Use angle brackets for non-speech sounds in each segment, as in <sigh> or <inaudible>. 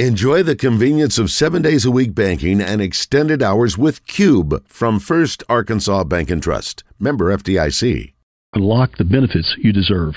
Enjoy the convenience of seven days a week banking and extended hours with Cube from First Arkansas Bank and Trust. Member FDIC. Unlock the benefits you deserve.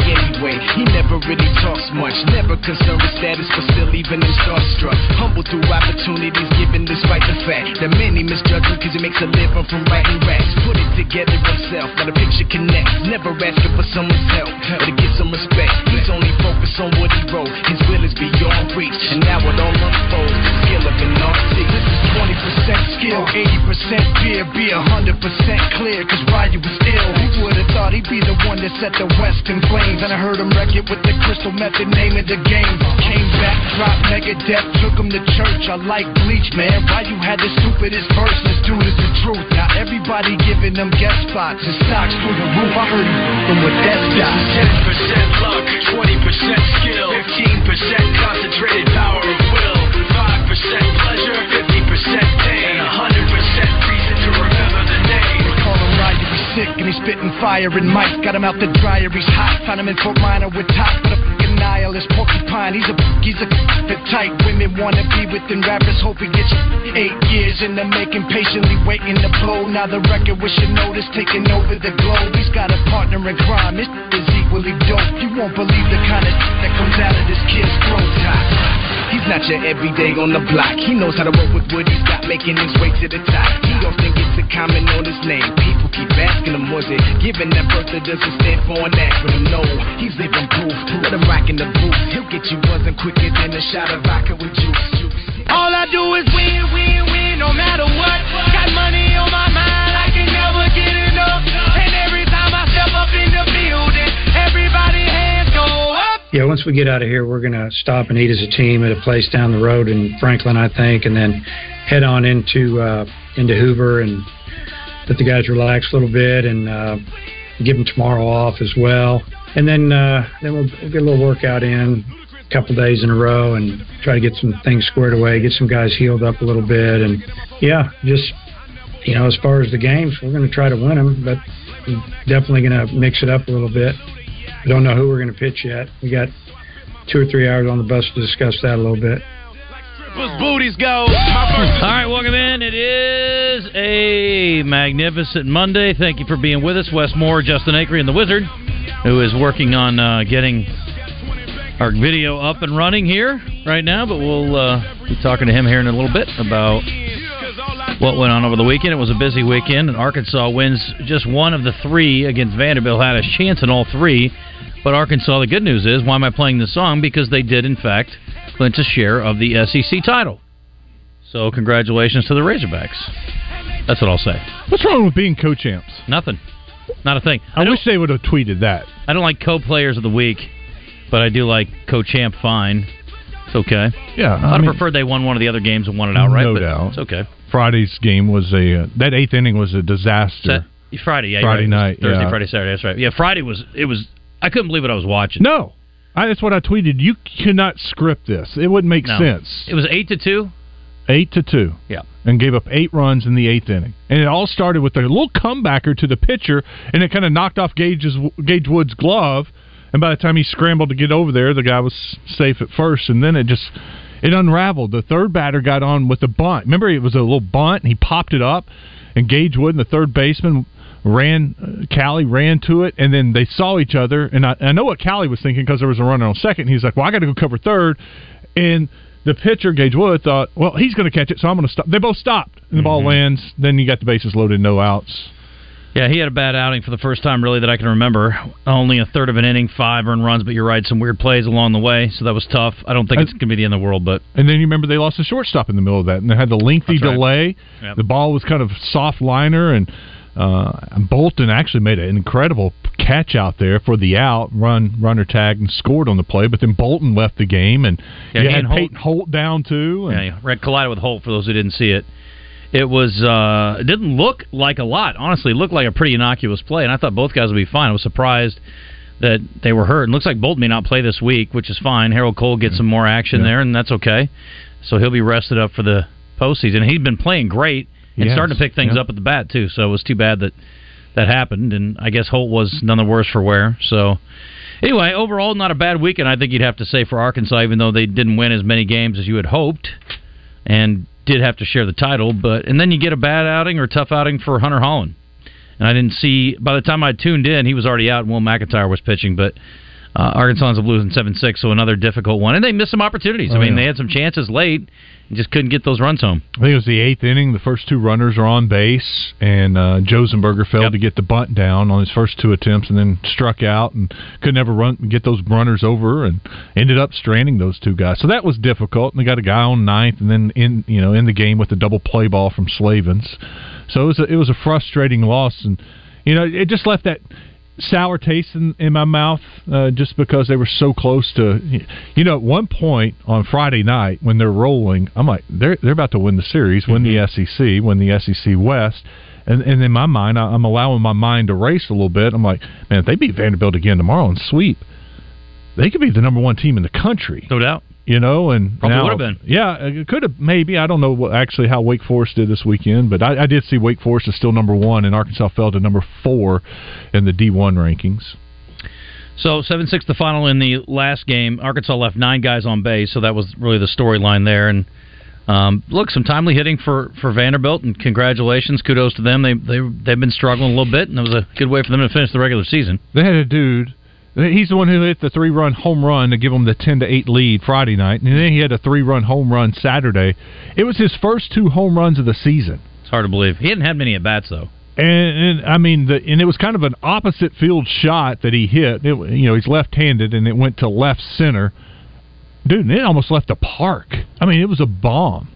anyway? He never really talks much, never concerned with status, but still even him starstruck. Humble through opportunities given despite the fact that many misjudge him because he makes a living from writing raps. Put it together himself, now a picture connects. Never asking for someone's help or to get some respect. He's only focused on what he wrote. His will is beyond reach, and now it all unfolds. The skill of an artist. This is 20% skill, 80% fear, be 100% clear, cause Ryu was ill. Who would've thought he'd be the one that set the West in flames? And I heard him wreck it with the crystal method, name of the game. Came back, dropped Megadeth, took him to church. I like Bleach, man. Ryu had the stupidest verse, this dude is the truth. Now everybody giving them guest spots and stocks through the roof. I heard him from with that stock. 10% luck, 20% skill, 15% concentrated power of will, 5% pleasure, 50% sick and he's spitting fire and Mike got him out the dryer, he's hot. Found him in Fort Minor with top but a nihilist porcupine. He's a he's a the type women wanna be within rappers. Hope he gets eight years in the making, patiently waiting to blow. Now the record with your notice taking over the globe. He's got a partner in crime. Is equally dope. You won't believe the kind of that comes out of this kid's throat. He's not your everyday on the block. He knows how to work with what he's got, making his way to the top. He often gets a comment on his name. People keep asking him, was it given that birth that doesn't stand for an acronym? No, he's living proof. Let him rock in the booth. He'll get you buzzing quicker than a shot of vodka with juice. All I do is win, win, win, no matter what. Yeah, once we get out of here, we're going to stop and eat as a team at a place down the road in Franklin, I think, and then head on into uh, into Hoover and let the guys relax a little bit and uh, give them tomorrow off as well. And then uh, then we'll, we'll get a little workout in a couple days in a row and try to get some things squared away, get some guys healed up a little bit, and yeah, just you know, as far as the games, we're going to try to win them, but definitely going to mix it up a little bit. We don't know who we're going to pitch yet. We got two or three hours on the bus to discuss that a little bit. Booties go. All right, welcome in. It is a magnificent Monday. Thank you for being with us, Wes Moore, Justin Acree, and the Wizard, who is working on uh, getting our video up and running here right now. But we'll uh, be talking to him here in a little bit about what went on over the weekend. It was a busy weekend, and Arkansas wins just one of the three against Vanderbilt. Had a chance in all three, but Arkansas. The good news is, why am I playing this song? Because they did, in fact, clinch a share of the SEC title. So, congratulations to the Razorbacks. That's what I'll say. What's wrong with being co-champs? Nothing. Not a thing. I, wish they would have tweeted that. I don't like co-players of the week, but I do like co-champ fine. It's okay. Yeah, I'd I have mean- preferred they won one of the other games and won it outright. no but doubt. It's okay. Friday's game was a uh, that eighth inning was a disaster. Sa- Friday, yeah, Friday right. night, Thursday, yeah. Friday, Saturday. That's right. Yeah, Friday was it was. I couldn't believe what I was watching. No, I, that's what I tweeted. You cannot script this. It wouldn't make No. sense. It was eight to two. Eight to two. Yeah. and gave up eight runs in the eighth inning. And it all started with a little comebacker to the pitcher, and it kind of knocked off Gage's Gage Wood's glove. And by the time he scrambled to get over there, the guy was safe at first, and then it just it unraveled. The third batter got on with a bunt. Remember, it was a little bunt, and he popped it up, and Gage Wood and the third baseman ran. Uh, Cali ran to it, and then they saw each other. And I, I know what Cali was thinking because there was a runner on second. He's like, "Well, I got to go cover third. and the pitcher Gage Wood thought, well, he's going to catch it, so I'm going to stop. They both stopped, and the Mm-hmm. ball lands. Then you got the bases loaded, no outs. Yeah, he had a bad outing for the first time really that I can remember. Only a third of an inning, five earned runs, but you're right, some weird plays along the way, so that was tough. I don't think it's going to be the end of the world, but And then you remember they lost a shortstop in the middle of that, and they had the lengthy right. delay. Yep. The ball was kind of soft liner, and uh, Bolton actually made an incredible catch out there for the out, run, runner tagged, and scored on the play. But then Bolton left the game, and Yeah, you had and Holt- Peyton Holt down too. And yeah, Red collided with Holt for those who didn't see it. It was uh it didn't look like a lot. Honestly, it looked like a pretty innocuous play, and I thought both guys would be fine. I was surprised that they were hurt. And looks like Bolt may not play this week, which is fine. Harold Coll gets some more action Yeah. there, and that's okay. So he'll be rested up for the postseason. He'd been playing great and Yes. starting to pick things Yeah. up at the bat too. So it was too bad that that happened. And I guess Holt was none the worse for wear. So anyway, overall, not a bad weekend. I think you'd have to say for Arkansas, even though they didn't win as many games as you had hoped, and did have to share the title. But and then you get a bad outing or tough outing for Hunter Hollan. And I didn't see by the time I tuned in, he was already out, and Will McEntire was pitching. But uh, Arkansas ends up losing seven six, so another difficult one. And they missed some opportunities. I Oh, mean, yeah. they had some chances late and just couldn't get those runs home. I think it was the eighth inning. The first two runners are on base, and uh, Josenberger failed Yep. to get the bunt down on his first two attempts, and then struck out and could never run get those runners over, and ended up stranding those two guys. So that was difficult. And they got a guy on ninth, and then in you know in the game with the double play ball from Slavens. So it was a, it was a frustrating loss, and you know it just left that sour taste in, in my mouth uh, just because they were so close to you know at one point on Friday night when they're rolling I'm like they're they're about to win the series win the SEC win the SEC West. And and in my mind I, I'm allowing my mind to race a little bit. I'm like man if they beat Vanderbilt again tomorrow and sweep they could be the number one team in the country. No doubt. You know, and Probably now- would've been. Yeah, it could have maybe. I don't know what, actually how Wake Forest did this weekend, but I, I did see Wake Forest is still number one, and Arkansas fell to number four in the D one rankings. So seven six the final in the last game. Arkansas left nine guys on base, so that was really the storyline there. And um, look, some timely hitting for, for Vanderbilt, and congratulations, kudos to them. They they they've been struggling a little bit, and it was a good way for them to finish the regular season. They had a dude. He's the one who hit the three run home run to give them the ten to eight lead Friday night, and then he had a three run home run Saturday. It was his first two home runs of the season. It's hard to believe he hadn't had many at bats though. And, and I mean, the, and it was kind of an opposite field shot that he hit. It, you know, he's left-handed, and it went to left center. Dude, and it almost left the park. I mean, it was a bomb.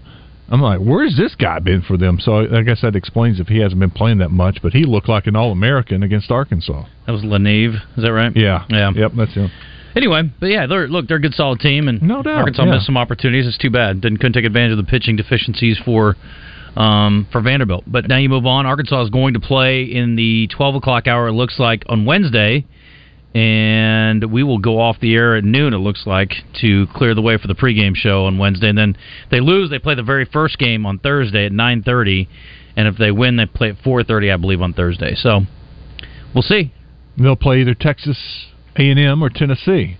I'm like, where's this guy been for them? So I, guess that explains if he hasn't been playing that much. But he looked like an All-American against Arkansas. That was LaNeve, is that right? Yeah, Yeah. yep, that's him. Anyway, but yeah, they're, look, they're a good, solid team, and No doubt, Arkansas yeah. missed some opportunities. It's too bad didn't couldn't take advantage of the pitching deficiencies for um, for Vanderbilt. But now you move on. Arkansas is going to play in the twelve o'clock hour. It looks like on Wednesday, and we will go off the air at noon. It looks like to clear the way for the pregame show on Wednesday. And then they lose, they play the very first game on Thursday at nine thirty, and if they win, they play at four thirty, I believe, on Thursday. So we'll see. They'll play either Texas A&M or Tennessee.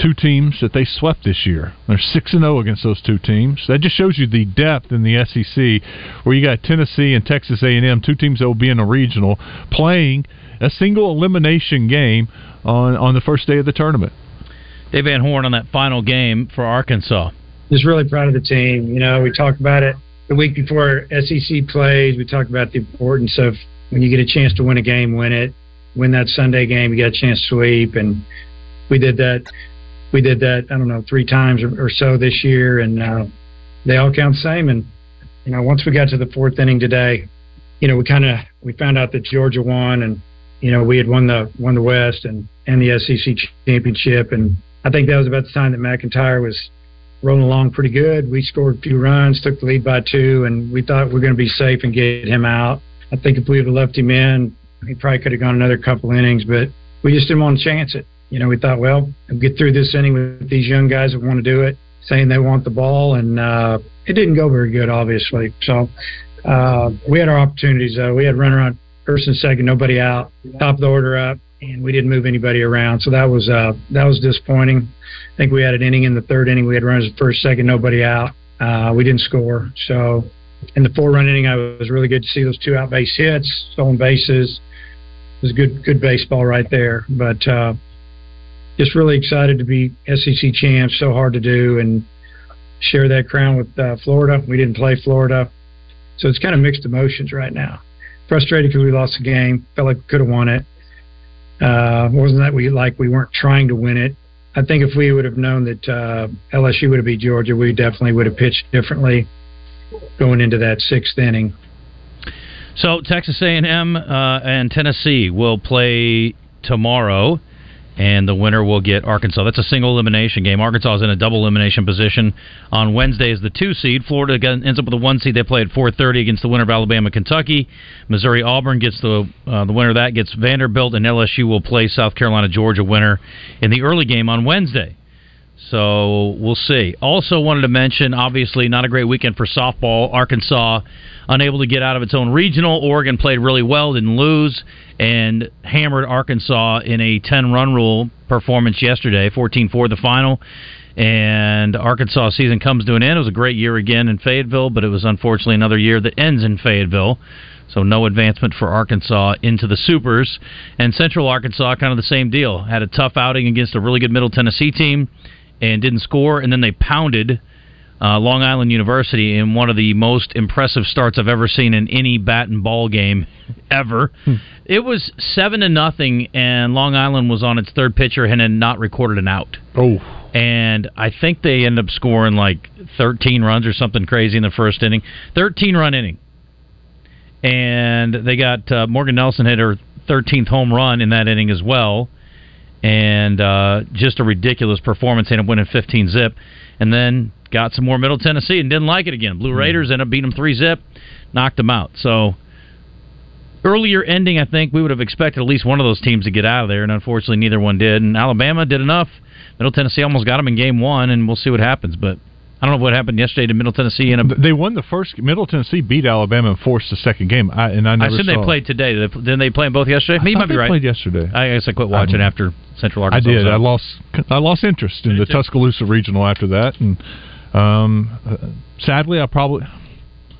Two teams that they swept this year. They're six and zero against those two teams. That just shows you the depth in the SEC, where you got Tennessee and Texas A&M, two teams that will be in a regional, playing a single elimination game on on the first day of the tournament. Dave Van Horn on that final game for Arkansas. just really proud of the team. You know, we talked about it the week before SEC plays. We talked about the importance of when you get a chance to win a game, win it. Win that Sunday game, you got a chance to sweep, and we did that. We did that. I don't know three times or, or so this year, and uh, they all count the same. And you know, once we got to the fourth inning today, you know, we kind of we found out that Georgia won, and you know, we had won the won the West and and the SEC championship, and I think that was about the time that McEntire was rolling along pretty good. We scored a few runs, took the lead by two, and we thought we were going to be safe and get him out. I think if we have left him in, he probably could have gone another couple innings, but we just didn't want to chance it. You know, we thought, well, we'll get through this inning with these young guys that want to do it, saying they want the ball, and uh, it didn't go very good, obviously. So uh, we had our opportunities. Uh, we had runner on first and second, nobody out, top of the order up, and we didn't move anybody around. So that was uh, that was disappointing. I think we had an inning in the third inning. We had runners at first, second, nobody out. Uh, we didn't score. So in the four run inning, I was really good to see those two out base hits, stolen bases. It was good, good baseball right there. But uh, just really excited to be SEC champs. So hard to do, and share that crown with uh, Florida. We didn't play Florida, so it's kind of mixed emotions right now. Frustrated because we lost the game. Felt like we could have won it. Uh, wasn't that we like we weren't trying to win it. I think if we would have known that uh, LSU would have beat Georgia, we definitely would have pitched differently going into that sixth inning. So Texas A&M uh, and Tennessee will play tomorrow, and the winner will get Arkansas. That's a single elimination game. Arkansas is in a double elimination position. On Wednesday is the two seed. Florida ends up with the one seed. They play at 4:30 against the winner of Alabama Kentucky. Missouri Auburn gets the uh, the winner of that gets Vanderbilt, and LSU will play South Carolina Georgia winner in the early game on Wednesday. So we'll see. Also wanted to mention, obviously, not a great weekend for softball. Arkansas unable to get out of its own regional. Oregon played really well, didn't lose, and hammered Arkansas in a 10 run rule performance yesterday, 14 4 the final. And Arkansas season comes to an end. It was a great year again in Fayetteville, but it was unfortunately another year that ends in Fayetteville. So no advancement for Arkansas into the Supers. And Central Arkansas, kind of the same deal. Had a tough outing against a really good Middle Tennessee team and didn't score, and then they pounded uh, Long Island University in one of the most impressive starts I've ever seen in any bat and ball game <laughs> ever. Hmm. It was seven to nothing, and Long Island was on its third pitcher and had not recorded an out. Oh, and I think they ended up scoring like 13 runs or something crazy in the first inning. 13 run inning, and they got uh, Morgan Nelson hit her 13th home run in that inning as well and uh, just a ridiculous performance. Ended up winning 15 zip, and then got some more Middle Tennessee and didn't like it again. Blue hmm. Raiders ended up beating them three zip, knocked them out. So earlier ending, I think we would have expected at least one of those teams to get out of there, and unfortunately neither one did. And Alabama did enough. Middle Tennessee almost got them in game one, and we'll see what happens. But I don't know what happened yesterday to Middle Tennessee. And they won the first. Middle Tennessee beat Alabama and forced the second game. I, and I never. I assume they played today. Didn't they play them both yesterday? Me, might be right. Played yesterday. I guess I quit watching I after Central Arkansas. I did. I lost. I lost interest in the Tuscaloosa regional after that, and um, uh, sadly, I probably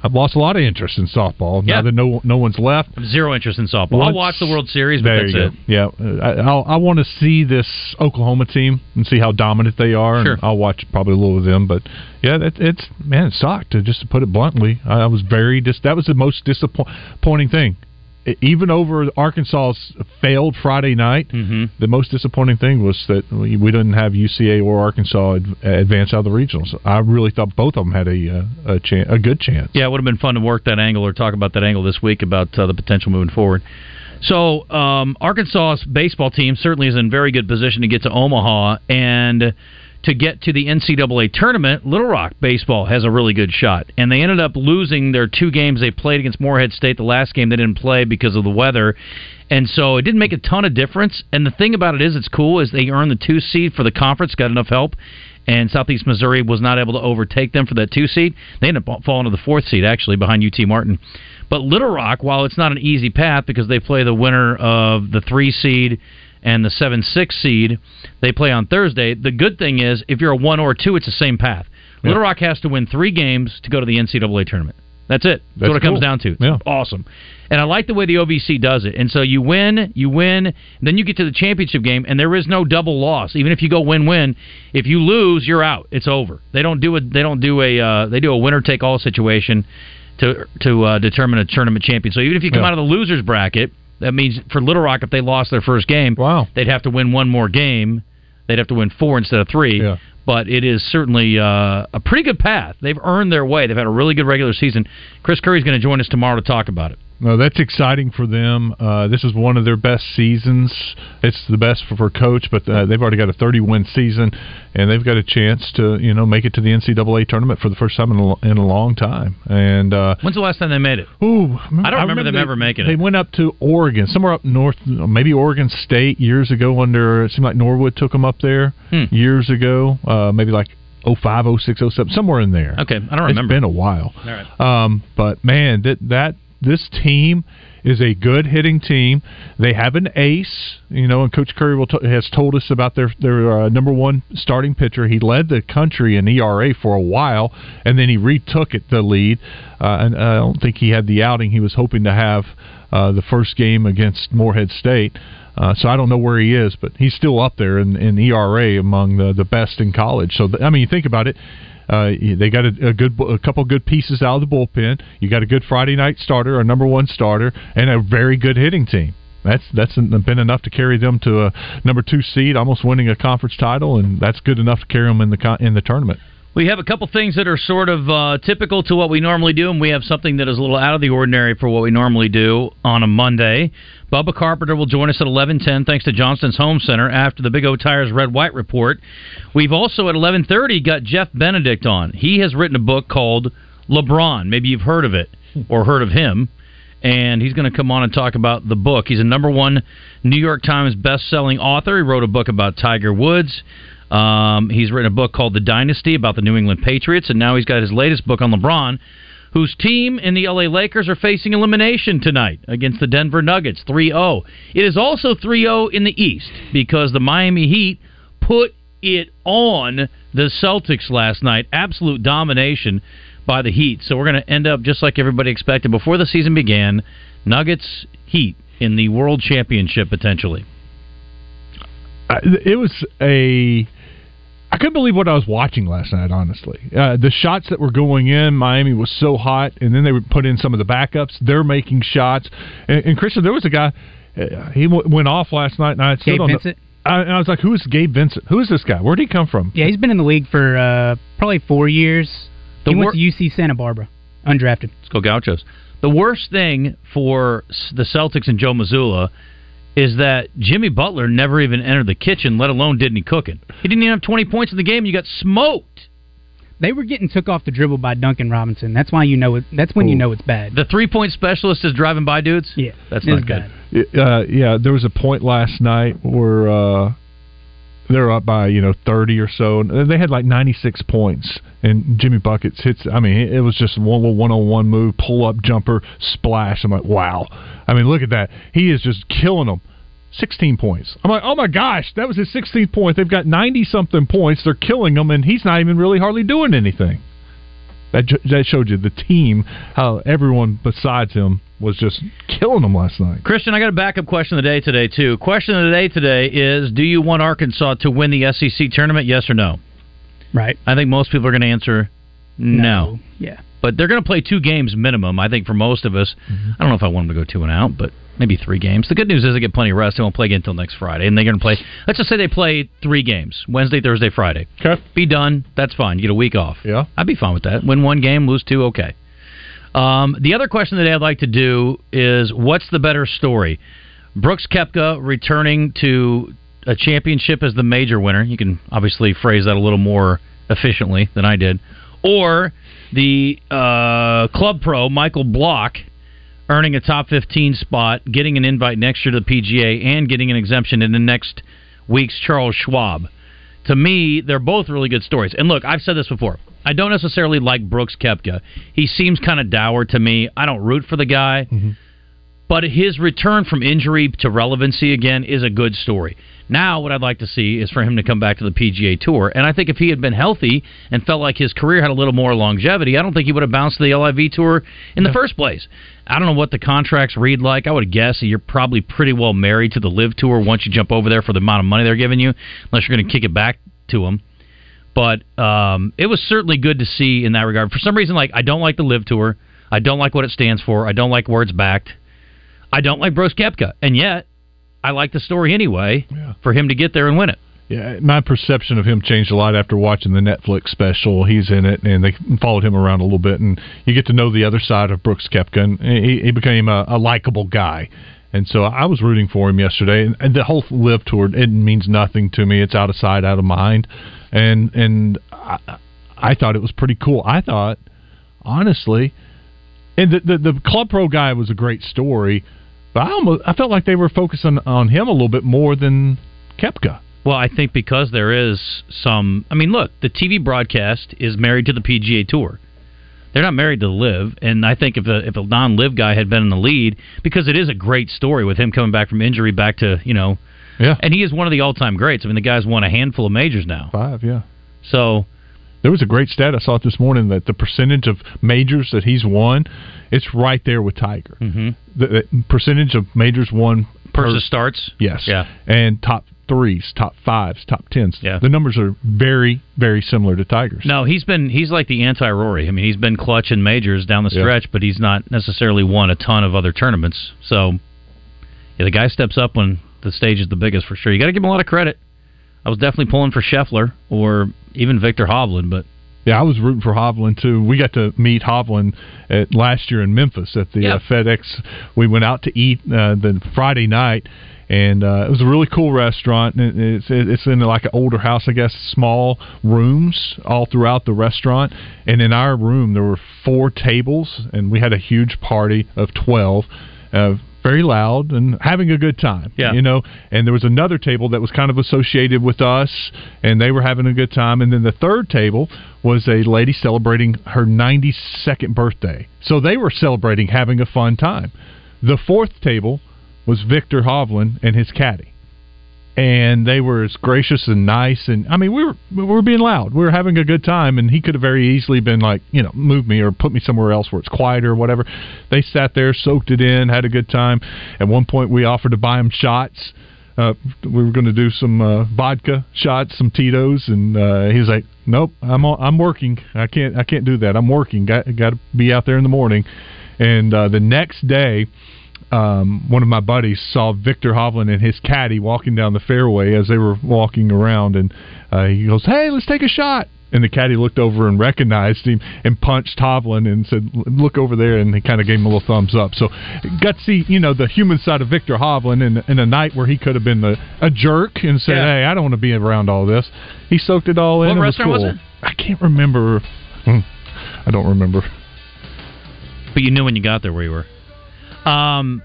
I've lost a lot of interest in softball now that no no one's left. Zero interest in softball. Once, I'll watch the World Series, but that's it. Yeah, uh, I, I'll, I want to see this Oklahoma team and see how dominant they are. Sure. And I'll watch probably a little of them, but yeah, it, it's man, it sucked. Uh, just to put it bluntly, I, I was very dis- that was the most disappointing thing even over Arkansas's failed Friday night, mm-hmm. the most disappointing thing was that we didn't have UCA or Arkansas advance out of the regionals. I really thought both of them had a uh, a, chance, a good chance. Yeah, it would have been fun to work that angle or talk about that angle this week about uh, the potential moving forward. So um, Arkansas's baseball team certainly is in very good position to get to Omaha and to get to the NCAA tournament, Little Rock baseball has a really good shot. And they ended up losing their two games they played against Morehead State. The last game they didn't play because of the weather. And so it didn't make a ton of difference. And the thing about it is, it's cool is they earned the two seed for the conference, got enough help, and Southeast Missouri was not able to overtake them for that two seed. They ended up falling to the fourth seed actually behind UT Martin. But Little Rock, while it's not an easy path because they play the winner of the three seed and the 7 6 seed, they play on Thursday. The good thing is, if you're a 1 or 2, it's the same path. Yeah. Little Rock has to win three games to go to the NCAA tournament. That's it. That's, That's what it comes down to. It's yeah. awesome. And I like the way the OVC does it. And so you win, you win, then you get to the championship game, and there is no double loss. Even if you go win-win, if you lose, you're out. It's over. They don't do a they don't do a uh, they do a winner take all situation to to uh, determine a tournament champion. So even if you come yeah. out of the losers bracket, that means for Little Rock, if they lost their first game, wow. they'd have to win one more game. They'd have to win four instead of three. Yeah. But it is certainly uh, a pretty good path. They've earned their way. They've had a really good regular season. Chris Curry's going to join us tomorrow to talk about it. No, that's exciting for them. Uh, this is one of their best seasons. It's the best for, for coach, but uh, they've already got a 30 win season, and they've got a chance to you know make it to the NCAA tournament for the first time in a, in a long time. And uh, when's the last time they made it? Ooh, I don't remember, I remember them they, ever making it. They went up to Oregon, somewhere up north, maybe Oregon State years ago. Under it seemed like Norwood took them up there hmm. years ago, uh, maybe like 05, 06, 07, somewhere in there. Okay, I don't remember. It's been a while. All right. Um, but man, that that this team is a good hitting team. They have an ace, you know, and Coach Curry t- has told us about their their uh, number one starting pitcher. He led the country in ERA for a while, and then he retook it the lead. Uh, and I don't think he had the outing he was hoping to have uh, the first game against Morehead State. Uh, so I don't know where he is, but he's still up there in, in ERA among the, the best in college. So, I mean, you think about it Uh, they got a, a good, a couple good pieces out of the bullpen. You got a good Friday night starter, a number one starter, and a very good hitting team. That's that's been enough to carry them to a number two seed, almost winning a conference title, and that's good enough to carry them in the in the tournament. We have a couple things that are sort of uh, typical to what we normally do, and we have something that is a little out of the ordinary for what we normally do on a Monday. Bubba Carpenter will join us at 11:10 thanks to Johnston's Home Center after the Big O Tires Red White report. We've also at 11:30 got Jeff Benedict on. He has written a book called LeBron. Maybe you've heard of it or heard of him. And he's going to come on and talk about the book. He's a number one New York Times best-selling author. He wrote a book about Tiger Woods. Um, he's written a book called The Dynasty about the New England Patriots, and now he's got his latest book on LeBron, whose team in the LA Lakers are facing elimination tonight against the Denver Nuggets 3 0. It is also 3 0 in the East because the Miami Heat put it on the Celtics last night. Absolute domination by the Heat. So we're going to end up just like everybody expected before the season began Nuggets Heat in the World Championship potentially. It was a couldn't believe what I was watching last night. Honestly, uh, the shots that were going in, Miami was so hot, and then they would put in some of the backups. They're making shots, and, and Christian, there was a guy. Uh, he w- went off last night, and I had Gabe Vincent. The, I, and I was like, "Who is Gabe Vincent? Who is this guy? Where did he come from?" Yeah, he's been in the league for uh, probably four years. The he wor- went to UC Santa Barbara, undrafted. Let's go Gauchos. The worst thing for the Celtics and Joe Mazzulla is that Jimmy Butler never even entered the kitchen, let alone did any cooking. He didn't even have 20 points in the game. You got smoked. They were getting took off the dribble by Duncan Robinson. That's why you know it. That's when Ooh. you know it's bad. The three point specialist is driving by dudes. Yeah, that's not good. Uh, yeah, there was a point last night where uh, they're up by you know thirty or so. They had like ninety six points, and Jimmy buckets hits. I mean, it was just one little one on one move, pull up jumper, splash. I'm like, wow. I mean, look at that. He is just killing them. 16 points. I'm like, oh my gosh, that was his 16th point. They've got 90 something points. They're killing him, and he's not even really hardly doing anything. That that showed you the team, how everyone besides him was just killing them last night. Christian, I got a backup question of the day today too. Question of the day today is: Do you want Arkansas to win the SEC tournament? Yes or no? Right. I think most people are going to answer no. no. Yeah. But they're going to play two games minimum. I think for most of us. Mm-hmm. I don't know if I want them to go two and out, but maybe three games. The good news is they get plenty of rest. They won't play again until next Friday, and they're going to play. Let's just say they play three games: Wednesday, Thursday, Friday. Okay, be done. That's fine. You get a week off. Yeah, I'd be fine with that. Win one game, lose two. Okay. Um, the other question that I'd like to do is, what's the better story? Brooks Koepka returning to a championship as the major winner. You can obviously phrase that a little more efficiently than I did. Or the uh, club pro Michael Block earning a top 15 spot, getting an invite next year to the PGA, and getting an exemption in the next week's Charles Schwab. To me, they're both really good stories. And look, I've said this before. I don't necessarily like Brooks Koepka. He seems kind of dour to me. I don't root for the guy. Mm-hmm. But his return from injury to relevancy again is a good story. Now, what I'd like to see is for him to come back to the PGA Tour. And I think if he had been healthy and felt like his career had a little more longevity, I don't think he would have bounced to the LIV Tour in the first place. I don't know what the contracts read like. I would guess you're probably pretty well married to the LIV Tour once you jump over there for the amount of money they're giving you, unless you're going to kick it back to them. But um, it was certainly good to see in that regard. For some reason, like I don't like the LIV Tour. I don't like what it stands for. I don't like where it's backed. I don't like Brooks Koepka, and yet I like the story anyway yeah. for him to get there and win it. Yeah, my perception of him changed a lot after watching the Netflix special. He's in it, and they followed him around a little bit, and you get to know the other side of Brooks Koepka, and he, he became a, a likable guy. And so I was rooting for him yesterday, and, and the whole LIV tour it means nothing to me. It's out of sight, out of mind, and and I, I thought it was pretty cool. I thought, honestly, and the, the the club pro guy was a great story but I almost I felt like they were focusing on him a little bit more than Koepka. Well, I think because there is some. I mean, look, the TV broadcast is married to the PGA Tour. They're not married to the LIV, and I think if a if a non live guy had been in the lead, because it is a great story with him coming back from injury, back to you know, yeah, and he is one of the all time greats. I mean, the guy's won a handful of majors now, five, yeah. So there was a great stat I saw it this morning that the percentage of majors that he's won, it's right there with Tiger. Mm-hmm. The, the, percentage of majors won per, starts. Yes. Yeah. And top threes, top fives, top tens. Yeah. The numbers are very, very similar to Tigers. No, he's been he's like the anti Rory. I mean, he's been clutch in majors down the Yeah. stretch, but he's not necessarily won a ton of other tournaments. So, yeah, the guy steps up when the stage is the biggest for sure. You got to give him a lot of credit. I was definitely pulling for Scheffler or even Viktor Hovland, but Yeah, I was rooting for Hovland too. We got to meet Hovland at last year in Memphis at the Yeah. uh, FedEx. We went out to eat uh, the Friday night, and uh, it was a really cool restaurant. And It's it's in like an older house, I guess, small rooms all throughout the restaurant. And in our room, there were four tables, and we had a huge party of twelve. Uh, very loud and having a good time. Yeah. You know, and there was another table that was kind of associated with us, and they were having a good time. And then the third table was a lady celebrating her 92nd birthday. So they were celebrating having a fun time. The fourth table was Viktor Hovland and his caddy. And they were as gracious and nice, and I mean, we were we were being loud. We were having a good time, and he could have very easily been like, you know, move me or put me somewhere else where it's quieter or whatever. They sat there, soaked it in, had a good time. At one point, we offered to buy him shots. Uh, we were going to do some uh, vodka shots, some Tito's, and uh, he was like, "Nope, I'm on, I'm working. I can't I can't do that. I'm working. Got got to be out there in the morning." And uh, the next day, um, one of my buddies saw Viktor Hovland and his caddy walking down the fairway as they were walking around, and uh, he goes, "Hey, let's take a shot." And the caddy looked over and recognized him and punched Hovland and said, "Look over there," and he kind of gave him a little thumbs up. So, got to see you know the human side of Viktor Hovland in, in a night where he could have been a, a jerk and said, Yeah. "Hey, I don't want to be around all this." He soaked it all in. What restaurant was cool. it? I can't remember. Hmm. I don't remember. but you knew when you got there where you were. Um,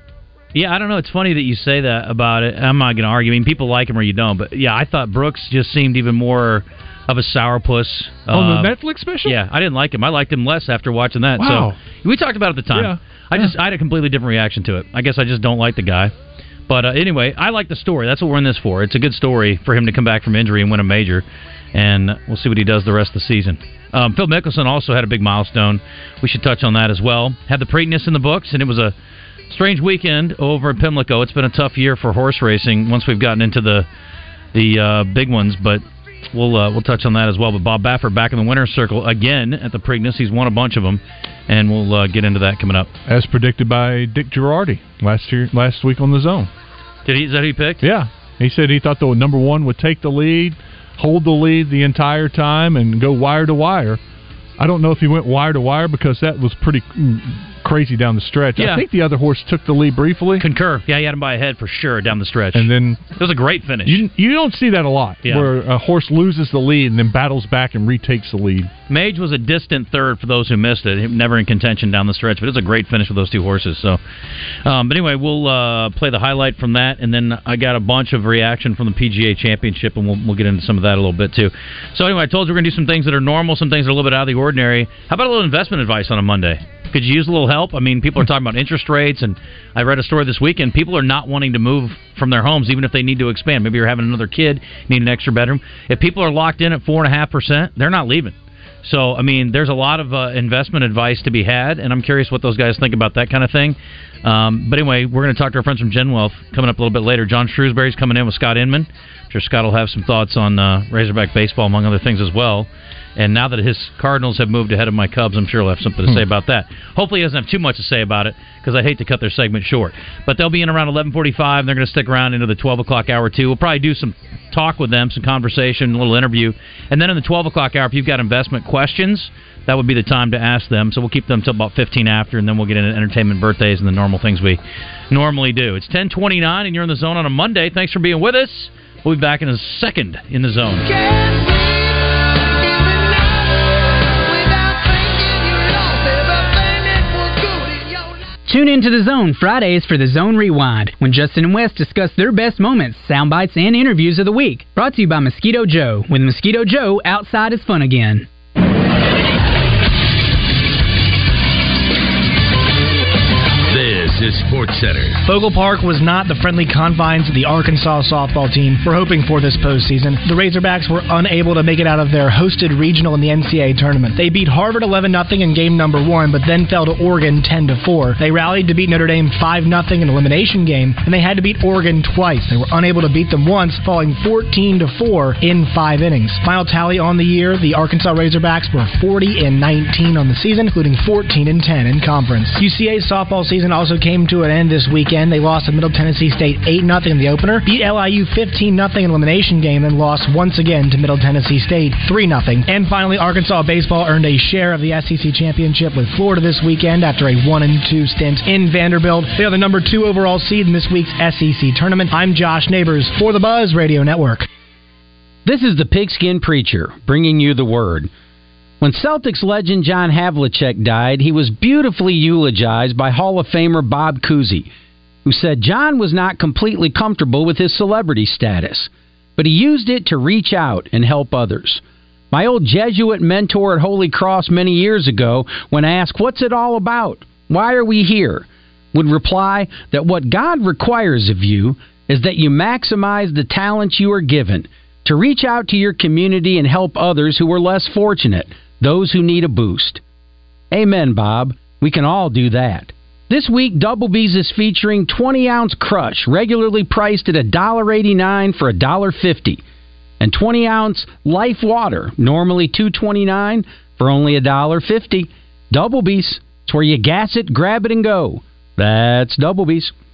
yeah, I don't know. It's funny that you say that about it. I'm not going to argue. I mean, people like him or you don't, but yeah, I thought Brooks just seemed even more of a sourpuss. On the Uh, Netflix special? Yeah, I didn't like him. I liked him less after watching that. Wow. So we talked about it at the time. Yeah. I just I had a completely different reaction to it. I guess I just don't like the guy. But uh, anyway, I like the story. That's what we're in this for. It's a good story for him to come back from injury and win a major, and we'll see what he does the rest of the season. Um, Phil Mickelson also had a big milestone. We should touch on that as well. Had the Preakness in the books, and it was a strange weekend over in Pimlico. It's been a tough year for horse racing once we've gotten into the the uh, big ones, but we'll uh, we'll touch on that as well. But Bob Baffert back in the winner's circle again at the Preakness. He's won a bunch of them, and we'll uh, get into that coming up. as predicted by Dick Girardi last year, last week on the zone. Did he? Is that he picked? Yeah, he said he thought the number one would take the lead, hold the lead the entire time, and go wire to wire. I don't know if he went wire to wire because that was pretty mm, crazy down the stretch. Yeah. I think the other horse took the lead briefly, Concur. Yeah, he had him by a head for sure down the stretch. and then it was a great finish. you you don't see that a lot Yeah. where a horse loses the lead and then battles back and retakes the lead. Mage was a distant third for those who missed it. Never in contention down the stretch, but it was a great finish with those two horses. So, um, but anyway, we'll uh, play the highlight from that, and then I got a bunch of reaction from the PGA Championship, and we'll, we'll get into some of that a little bit too. So anyway, I told you we're going to do some things that are normal, some things that are a little bit out of the ordinary. How about a little investment advice on a Monday? Could you use a little help? I mean, people are talking about interest rates, and I read a story this weekend. People are not wanting to move from their homes, even if they need to expand. Maybe you're having another kid, need an extra bedroom. If people are locked in at four and a half percent, they're not leaving. So, I mean, there's a lot of uh, investment advice to be had, and I'm curious what those guys think about that kind of thing. Um, but anyway, we're going to talk to our friends from Genwealth coming up a little bit later. John Shrewsbury's coming in with Scott Inman. I'm sure Scott will have some thoughts on uh, Razorback baseball, among other things as well. And now that his Cardinals have moved ahead of my Cubs, I'm sure he'll have something to say hmm. about that. Hopefully, he doesn't have too much to say about it because I hate to cut their segment short. But they'll be in around 11:45. And they're going to stick around into the 12 o'clock hour too. We'll probably do some talk with them, some conversation, a little interview, and then in the 12 o'clock hour, if you've got investment questions, that would be the time to ask them. So we'll keep them till about 15 after, and then we'll get into entertainment, birthdays, and the normal things we normally do. It's 10:29, and you're in the zone on a Monday. Thanks for being with us. We'll be back in a second in the zone. Tune into The Zone Fridays for The Zone Rewind, when Justin and Wes discuss their best moments, sound bites, and interviews of the week. Brought to you by Mosquito Joe. With Mosquito Joe, outside is fun again. Sports Center. Bogle Park was not the friendly confines the Arkansas softball team we're hoping for this postseason. The Razorbacks were unable to make it out of their hosted regional in the NCAA tournament. They beat Harvard 11 0 in game number one, but then fell to Oregon 10 4. They rallied to beat Notre Dame 5 0 in elimination game, and they had to beat Oregon twice. They were unable to beat them once, falling 14 4 in five innings. Final tally on the year: the Arkansas Razorbacks were 40 and 19 on the season, including 14 and 10 in conference. UCA's softball season also came to an this weekend. They lost to Middle Tennessee State 8 0 in the opener, beat LIU 15 0 in elimination game, then lost once again to Middle Tennessee State 3 0. And finally, Arkansas baseball earned a share of the SEC championship with Florida this weekend after a 1 and 2 stint in Vanderbilt. They are the number two overall seed in this week's SEC tournament. I'm Josh Neighbors for the Buzz Radio Network. This is the Pigskin Preacher bringing you the word. When Celtics legend John Havlicek died, he was beautifully eulogized by Hall of Famer Bob Cousy, who said John was not completely comfortable with his celebrity status, but he used it to reach out and help others. My old Jesuit mentor at Holy Cross many years ago, when asked, What's it all about? Why are we here? would reply that what God requires of you is that you maximize the talents you are given to reach out to your community and help others who are less fortunate, those who need a boost. Amen, Bob. We can all do that. This week, Double B's is featuring 20 ounce crush, regularly priced at $1.89 for $1.50, and 20 ounce life water, normally $2.29 for only $1.50. Double B's, it's where you gas it, grab it, and go. That's Double B's.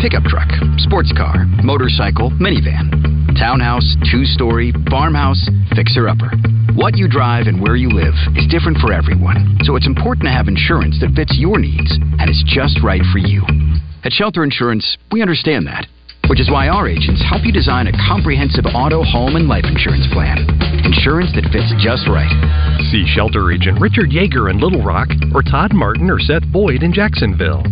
pickup truck, sports car, motorcycle, minivan, townhouse, two story, farmhouse, fixer upper. What you drive and where you live is different for everyone, so it's important to have insurance that fits your needs and is just right for you. At Shelter Insurance, we understand that, which is why our agents help you design a comprehensive auto, home, and life insurance plan. Insurance that fits just right. See Shelter Agent Richard Yeager in Little Rock or Todd Martin or Seth Boyd in Jacksonville.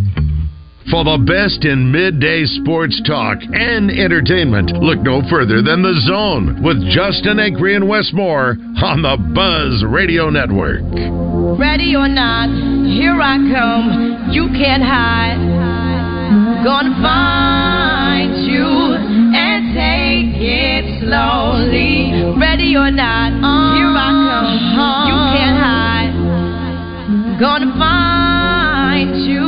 For the best in midday sports talk and entertainment, look no further than The Zone with Justin Acree and Wes Moore on the Buzz Radio Network. Ready or not, here I come. You can't hide. Gonna find you and take it slowly. Ready or not, here I come. You can't hide. Gonna find you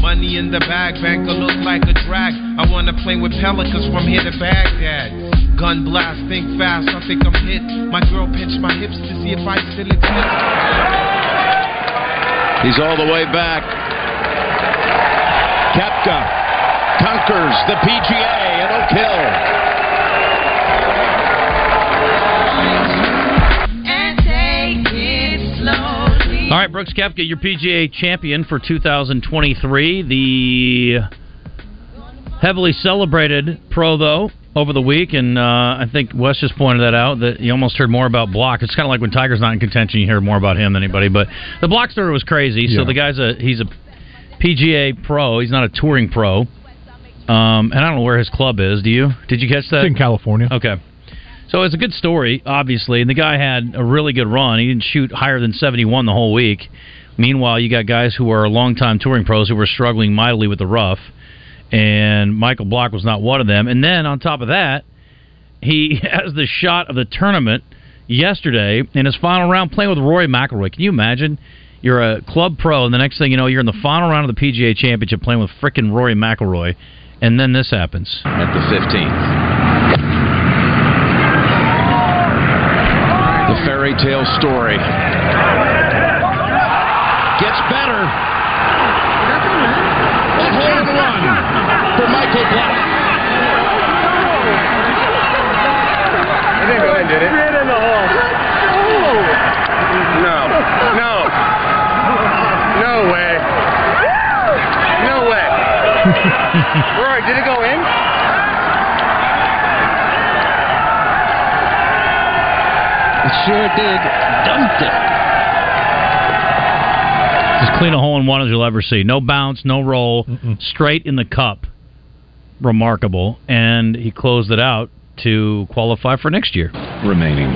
Money in the bag, banker look like a drag. I wanna play with pelicans from here to Baghdad. Gun blast, think fast, I think I'm hit. My girl pinched my hips to see if I still exist. He's all the way back. Koepka conquers the PGA in Oak Hill. All right, Brooks Koepka, your PGA champion for 2023. The heavily celebrated pro, though, over the week, and uh, I think Wes just pointed that out that you almost heard more about Block. It's kind of like when Tiger's not in contention, you hear more about him than anybody. But the Block story was crazy. So the guy's a he's a PGA pro. He's not a touring pro. Um, and I don't know where his club is. Do you? Did you catch that? It's in California. Okay. So it's a good story, obviously, and the guy had a really good run. He didn't shoot higher than 71 the whole week. Meanwhile, you got guys who are longtime touring pros who were struggling mightily with the rough, and Michael Block was not one of them. And then on top of that, he <laughs> has the shot of the tournament yesterday in his final round playing with Rory McIlroy. Can you imagine? You're a club pro, and the next thing you know, you're in the final round of the PGA Championship playing with frickin' Rory McIlroy, and then this happens at the 15th. The fairy tale story gets better. A hole one for Michael Block. In, did it? In the hole. No. No. No way. No way. Rory, did it go in? It sure did. Dumped it. as clean a hole in one as you'll ever see. No bounce, no roll, straight in the cup. Remarkable, and he closed it out to qualify for next year. Remaining.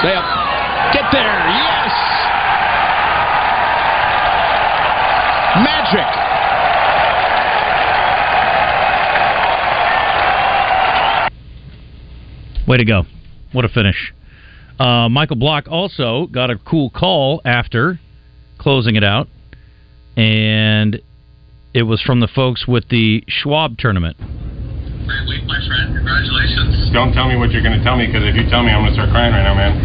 Stay up. Get there. Yes. Magic. Way to go. What a finish. Uh, Michael Block also got a cool call after closing it out, and it was from the folks with the Schwab tournament. Great week, my friend. Congratulations. Don't tell me what you're going to tell me because if you tell me, I'm going to start crying right now, man.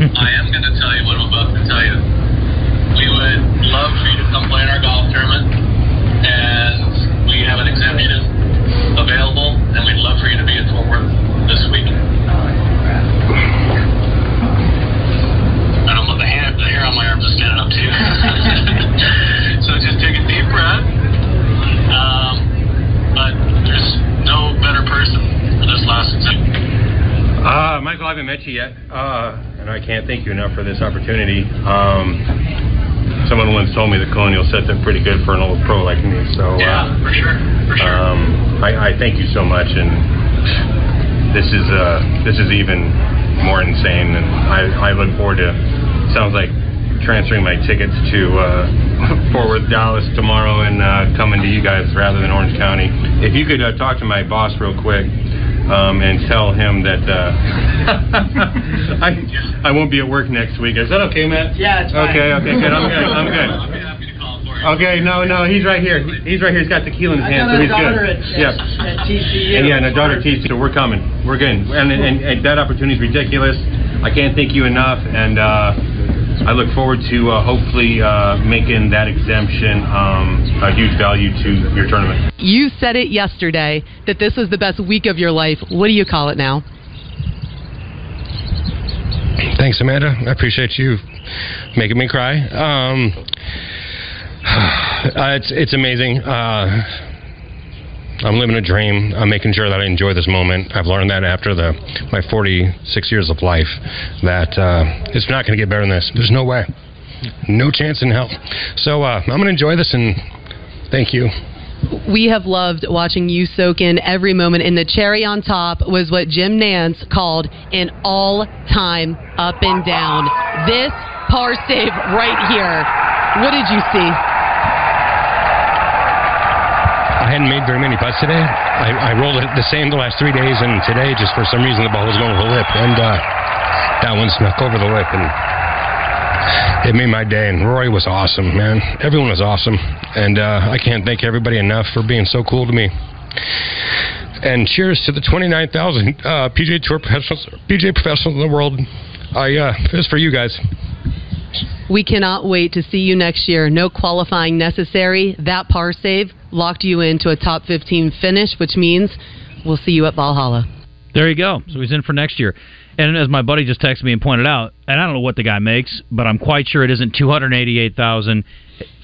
<laughs> I am going to tell you what I'm about to tell you. We would love for you to come play in our golf tournament, and we have an exemption available, and we'd love for you to be at Fort Worth Uh, Michael, I haven't met you yet, uh, and I can't thank you enough for this opportunity. Um, someone once told me the colonial sets up pretty good for an old pro like me, so uh, Yeah, for sure, for sure. um, I, I thank you so much, and this is uh, this is even more insane, and I, I look forward to. Sounds like transferring my tickets to uh, <laughs> Fort Worth, Dallas tomorrow, and uh, coming to you guys rather than Orange County. If you could uh, talk to my boss real quick. Um, and tell him that uh, <laughs> I I won't be at work next week. Is that okay, Matt? Yeah, it's fine. Okay, okay, good. I'm good. I'm good. Okay, no, no, he's right here. He- He's right here. He's got tequila in his I hand, got so a he's daughter good. at, yeah. at TCU. And yeah, and a daughter TC. So we're coming. We're good. And, and, and that opportunity is ridiculous. I can't thank you enough. And uh, I look forward to uh, hopefully uh, making that exemption um, a huge value to your tournament. You said it yesterday that this was the best week of your life. What do you call it now? Thanks, Amanda. I appreciate you making me cry. Um, uh, <sighs> it's it's amazing. Uh, I'm living a dream. I'm making sure that I enjoy this moment. I've learned that after the my 46 years of life that uh, it's not going to get better than this. There's no way, no chance in hell. So uh, I'm going to enjoy this and thank you. We have loved watching you soak in every moment, and the cherry on top was what Jim Nantz called an all time up and down. This par save right here. What did you see? I hadn't made very many putts today. I, I rolled it the same the last three days, and today, just for some reason, the ball was going over the lip, and uh, that one snuck over the lip, and it made my day. And Roy was awesome, man. Everyone was awesome, and uh, I can't thank everybody enough for being so cool to me. And cheers to the 29,000 uh, PGA Tour professionals, PGA professionals in the world. I uh, this is for you guys. We cannot wait to see you next year. No qualifying necessary. That par save locked you into a top 15 finish, which means we'll see you at Valhalla. There you go. So he's in for next year. And as my buddy just texted me and pointed out, and I don't know what the guy makes, but I'm quite sure it isn't two hundred eighty-eight thousand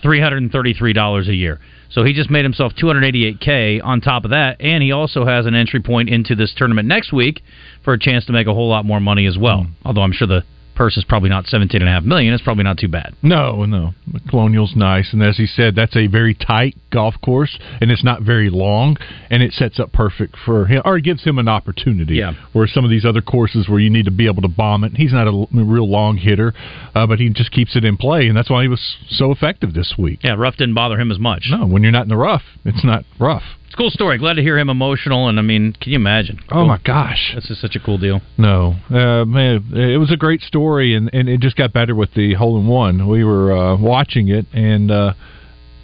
three hundred and thirty-three dollars a year. So he just made himself two hundred eighty-eight k on top of that, and he also has an entry point into this tournament next week for a chance to make a whole lot more money as well. Mm. Although I'm sure the purse is probably not seventeen and a half million. It's probably not too bad. No, no. The Colonial's nice, and as he said, that's a very tight golf course, and it's not very long, and it sets up perfect for him, or it gives him an opportunity. Yeah. Where some of these other courses where you need to be able to bomb it, he's not a real long hitter, uh, but he just keeps it in play, and that's why he was so effective this week. Yeah, rough didn't bother him as much. No, when you're not in the rough, it's not rough. Cool story. Glad to hear him emotional. And I mean, can you imagine? Oh my gosh, this is such a cool deal. No, uh, man, it was a great story, and, and it just got better with the hole in one. We were uh, watching it, and uh,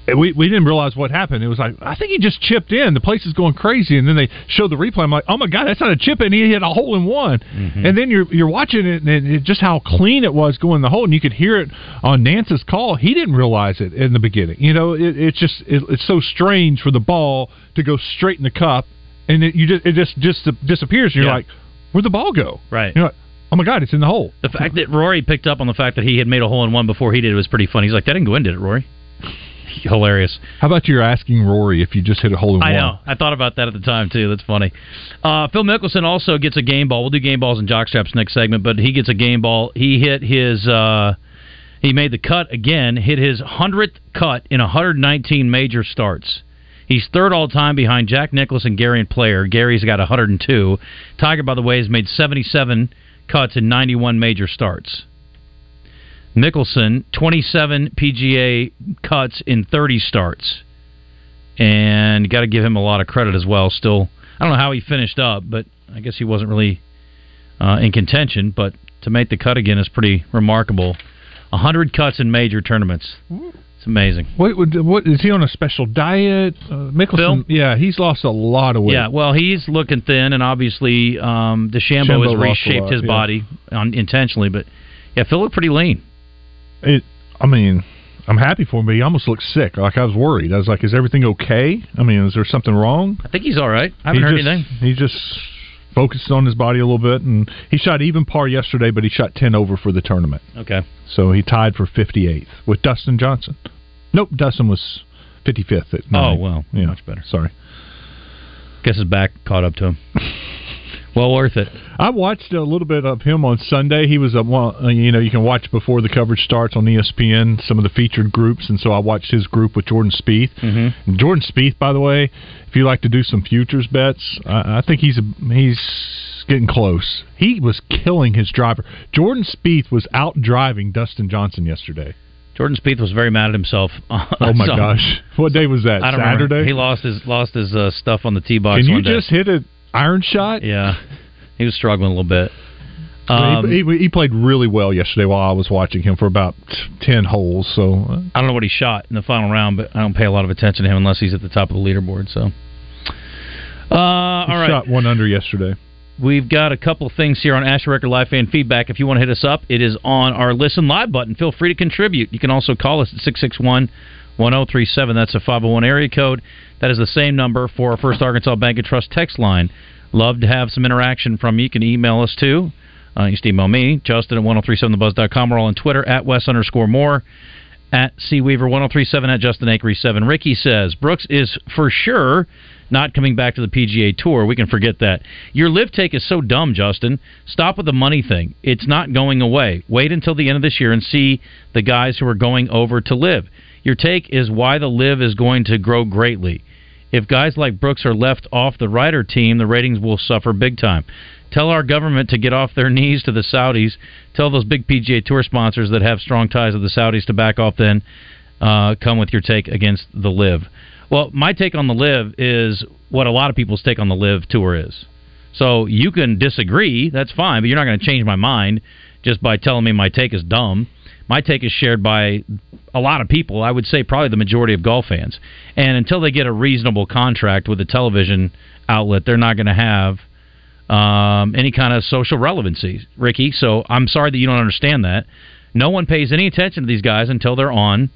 we we didn't realize what happened. It was like I think he just chipped in. The place is going crazy, and then they showed the replay. I'm like, oh my god, that's not a chip in. He hit a hole in one. Mm-hmm. And then you're you're watching it, and it, just how clean it was going the hole, and you could hear it on Nantz's call. He didn't realize it in the beginning. You know, it, it's just it, it's so strange for the ball to go straight in the cup, and it, you just it just just disappears. And you're Yeah. like, where'd the ball go? Right. You're like, oh my god, it's in the hole. The fact that Rory picked up on the fact that he had made a hole in one before he did was pretty funny. He's like, "That didn't go in, did it, Rory?" Hilarious. How about you're asking Rory if you just hit a hole in I one? know. I thought about that at the time too. That's funny. Uh, Phil Mickelson also gets a game ball. We'll do game balls and jockstraps next segment, but he gets a game ball. He hit his. Uh, he made the cut again. Hit his hundredth cut in 119 major starts. He's third all time behind Jack Nicklaus and Gary Player. Gary's got 102. Tiger, by the way, has made 77 cuts in 91 major starts. Mickelson, 27 PGA cuts in 30 starts. And got to give him a lot of credit as well. Still, I don't know how he finished up, but I guess he wasn't really uh, in contention. But to make the cut again is pretty remarkable. 100 cuts in major tournaments. It's amazing. What, what, is he on a special diet? Uh, Mickelson, yeah, he's lost a lot of weight. Yeah, well, he's looking thin, and obviously um, DeChambeau Shambo has reshaped lot, his yeah. body on, intentionally. But yeah, Phil looked pretty lean. It, I mean, I'm happy for him, but he almost looked sick. Like I was worried. I was like, "Is everything okay? I mean, is there something wrong?" I think he's all right. I haven't He heard just- anything. He just focused on his body a little bit, and he shot even par yesterday, but he shot ten over for the tournament. Okay. So he tied for 58th with Dustin Johnson. Nope, Dustin was 55th at Oh well, yeah, much better. Sorry. Guess his back caught up to him. <laughs> well worth it. I watched a little bit of him on Sunday. He was a well, uh, you know you can watch before the coverage starts on ESPN some of the featured groups, and so I watched his group with Jordan Spieth. Mm-hmm. Jordan Spieth, by the way, if you like to do some futures bets, I, I think he's a, he's getting close. He was killing his driver. Jordan Spieth was out driving Dustin Johnson yesterday. Jordan Spieth was very mad at himself. <laughs> Oh my So- gosh, what day was that? I don't Saturday. remember. He lost his lost his uh, stuff on the tee box. Can you one day. just hit an iron shot? Yeah, he was struggling a little bit. Um, he, he, he played really well yesterday while I was watching him for about ten holes. So uh, I don't know what he shot in the final round, but I don't pay a lot of attention to him unless he's at the top of the leaderboard. So, uh, all right. shot one under yesterday. We've got a couple of things here on Asher Record Live Fan Feedback. If you want to hit us up, it is on our Listen Live button. Feel free to contribute. You can also call us at 661 1037. That's a 501 area code. That is the same number for our First Arkansas Bank and Trust text line. Love to have some interaction from you. You can email us too. Uh, you can email me, Justin at 1037thebuzz.com. We're all on Twitter at Wes underscore more at Seaweaver1037 at Justin Acree 7. Ricky says Brooks is for sure not coming back to the PGA Tour. We can forget that. Your LIV take is so dumb, Justin. Stop with the money thing. It's not going away. Wait until the end of this year and see the guys who are going over to LIV. Your take is why the LIV is going to grow greatly. If guys like Brooks are left off the Ryder team, the ratings will suffer big time. Tell our government to get off their <laughs> knees to the Saudis. Tell those big PGA Tour sponsors that have strong ties with the Saudis to back off. Then uh, come with your take against the LIV. Well, my take on the LIV is what a lot of people's take on the LIV Tour is. So you can disagree, that's fine, but you're not going to change my mind just by telling me my take is dumb. My take is shared by a lot of people. I would say probably the majority of golf fans. And until they get a reasonable contract with a television outlet, they're not going to have um, any kind of social relevancy, Ricky. So I'm sorry that you don't understand that. No one pays any attention to these guys until they're on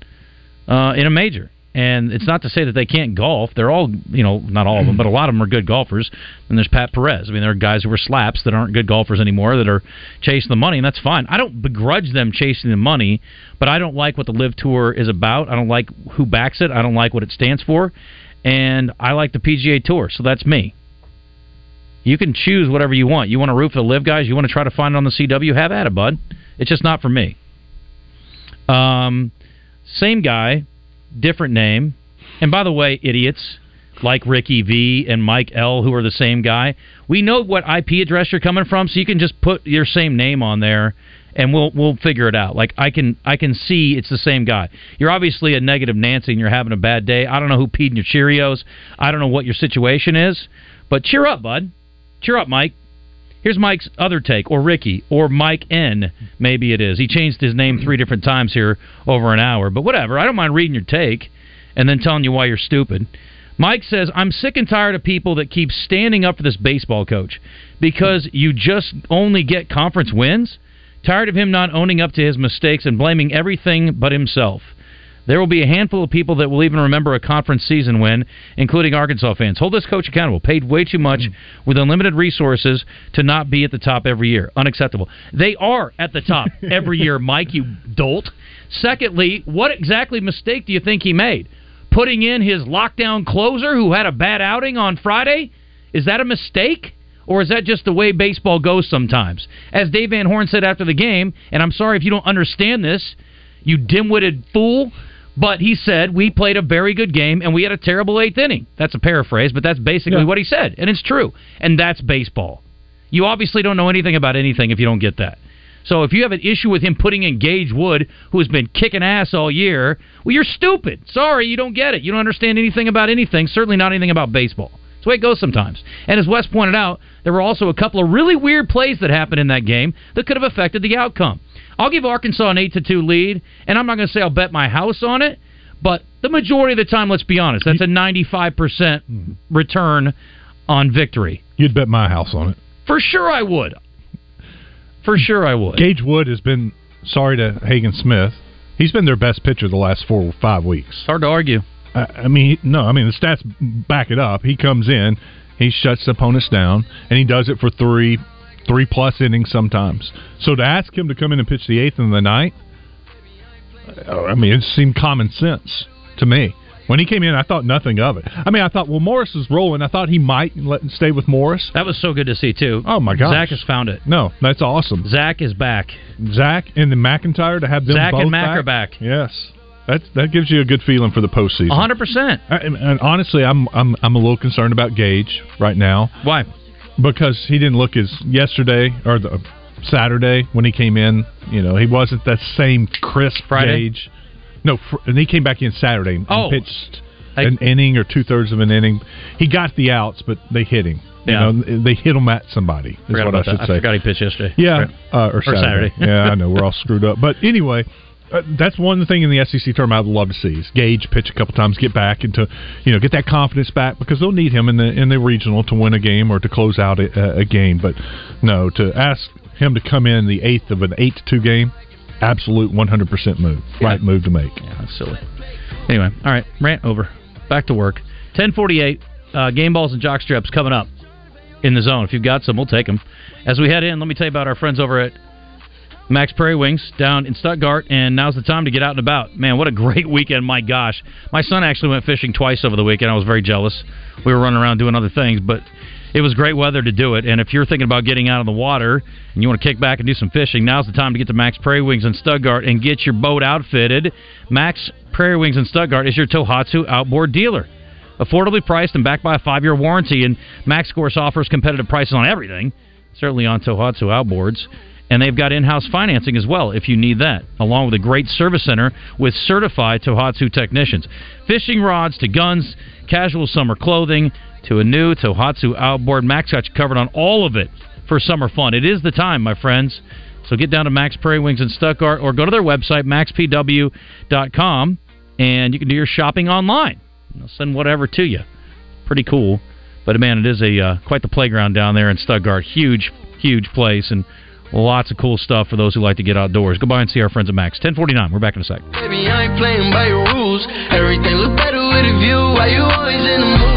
uh, in a major. And it's not to say that they can't golf. They're all, you know, not all of them, but a lot of them are good golfers. And there's Pat Perez. I mean, there are guys who were slaps that aren't good golfers anymore that are chasing the money, and that's fine. I don't begrudge them chasing the money, but I don't like what the LIV Tour is about. I don't like who backs it. I don't like what it stands for. And I like the PGA Tour, so that's me. You can choose whatever you want. You want to root for the LIV guys? You want to try to find it on the CW? Have at it, bud. It's just not for me. Um, same guy, different name. And by the way, idiots like Ricky V and Mike L, who are the same guy, we know what IP address you're coming from, so you can just put your same name on there and we'll we'll figure it out. Like I can I can see it's the same guy. You're obviously a negative Nancy and you're having a bad day. I don't know who peed in your Cheerios. I don't know what your situation is, but cheer up, bud. Cheer up, Mike. Here's Mike's other take, or Ricky, or Mike N. Maybe it is. He changed his name three different times here over an hour, but whatever. I don't mind reading your take and then telling you why you're stupid. Mike says, I'm sick and tired of people that keep standing up for this baseball coach because you just only get conference wins. Tired of him not owning up to his mistakes and blaming everything but himself. There will be a handful of people that will even remember a conference season win, including Arkansas fans. Hold this coach accountable. Paid way too much with unlimited resources to not be at the top every year. Unacceptable. They are at the top <laughs> every year, Mike, you dolt. Secondly, what exactly mistake do you think he made? Putting in his lockdown closer who had a bad outing on Friday? Is that a mistake? Or is that just the way baseball goes sometimes? As Dave Van Horn said after the game, and I'm sorry if you don't understand this, you dim-witted fool, but he said we played a very good game and we had a terrible eighth inning. That's a paraphrase, but that's basically Yeah. what he said, and it's true. And that's baseball. You obviously don't know anything about anything if you don't get that. So if you have an issue with him putting in Gage Wood, who has been kicking ass all year, well, you're stupid. Sorry, you don't get it. You don't understand anything about anything. Certainly not anything about baseball. That's the way it goes sometimes. And as Wes pointed out, there were also a couple of really weird plays that happened in that game that could have affected the outcome. I'll give Arkansas an eight to two lead, and I'm not going to say I'll bet my house on it, but the majority of the time, let's be honest, that's a 95 percent return on victory. You'd bet my house on it. For sure, I would. For sure, I would. Gage Wood has been sorry to Hagen Smith. He's been their best pitcher the last four or five weeks. Hard to argue. I, I mean, no, I mean the stats back it up. He comes in, he shuts the opponents down, and he does it for three, three plus innings sometimes. So to ask him to come in and pitch the eighth and the ninth, uh, I mean, it seemed common sense to me. When he came in, I thought nothing of it. I mean, I thought, well, Morris is rolling. I thought he might let stay with Morris. That was so good to see too. Oh my gosh, Zach has found it. No, that's awesome. Zach is back. Zach and the McEntire to have them Zach and Mac back. are back. Yes, that that gives you a good feeling for the postseason. hundred percent. And, and honestly, I'm I'm I'm a little concerned about Gage right now. Why? Because he didn't look as yesterday or the Saturday when he came in. You know, he wasn't that same crisp Friday? Gage. No, fr- and he came back in Saturday and Oh. pitched an inning or two thirds of an inning. He got the outs, but they hit him. You Yeah. know, they hit him at somebody. Is Forgot what I should that. say. I forgot he pitched yesterday. Yeah, Right. uh, or, Or Saturday. Saturday. yeah, I know we're all screwed up. But anyway, uh, that's one thing in the SEC tournament I'd love to see is Gage pitch a couple times, get back into, you know, get that confidence back because they'll need him in the in the regional to win a game or to close out a, a game. But no, to ask him to come in the eighth of an eight to two game, absolute one hundred percent move, right move to make. Yeah, that's silly. Anyway, all right, rant over. Back to work. Ten forty eight. Uh, game balls and jock strips coming up in the zone. If you've got some, we'll take them. As we head in, let me tell you about our friends over at Mack's Prairie Wings down in Stuttgart, and now's the time to get out and about. Man, what a great <laughs> weekend! My gosh, my son actually went fishing twice over the weekend. I was very jealous. We were running around doing other things, but it was great weather to do it. And if you're thinking about getting out of the water and you want to kick back and do some fishing, now's the time to get to Mack's Prairie Wings in Stuttgart and get your boat outfitted. Mack's Prairie Wings in Stuttgart is your Tohatsu outboard dealer. Affordably priced and backed by a five year warranty, and Mack's, course, offers competitive prices on everything, certainly on Tohatsu outboards. And they've got in house financing as well if you need that, along with a great service center with certified Tohatsu technicians. Fishing rods to guns, casual summer clothing to a new Tohatsu outboard. Mack's got you covered on all of it for summer fun. It is the time, my friends. So get down to Mack's Prairie Wings in Stuttgart or go to their website, mackspw.com, and you can do your shopping online. They'll send whatever to you. Pretty cool. But man, it is a uh, quite the playground down there in Stuttgart. Huge, huge place and lots of cool stuff for those who like to get outdoors. Go by and see our friends at Mack's. 1049. We're back in a sec. Baby, I ain't playing by your rules. Everything look better with a view. Why you always in the mood?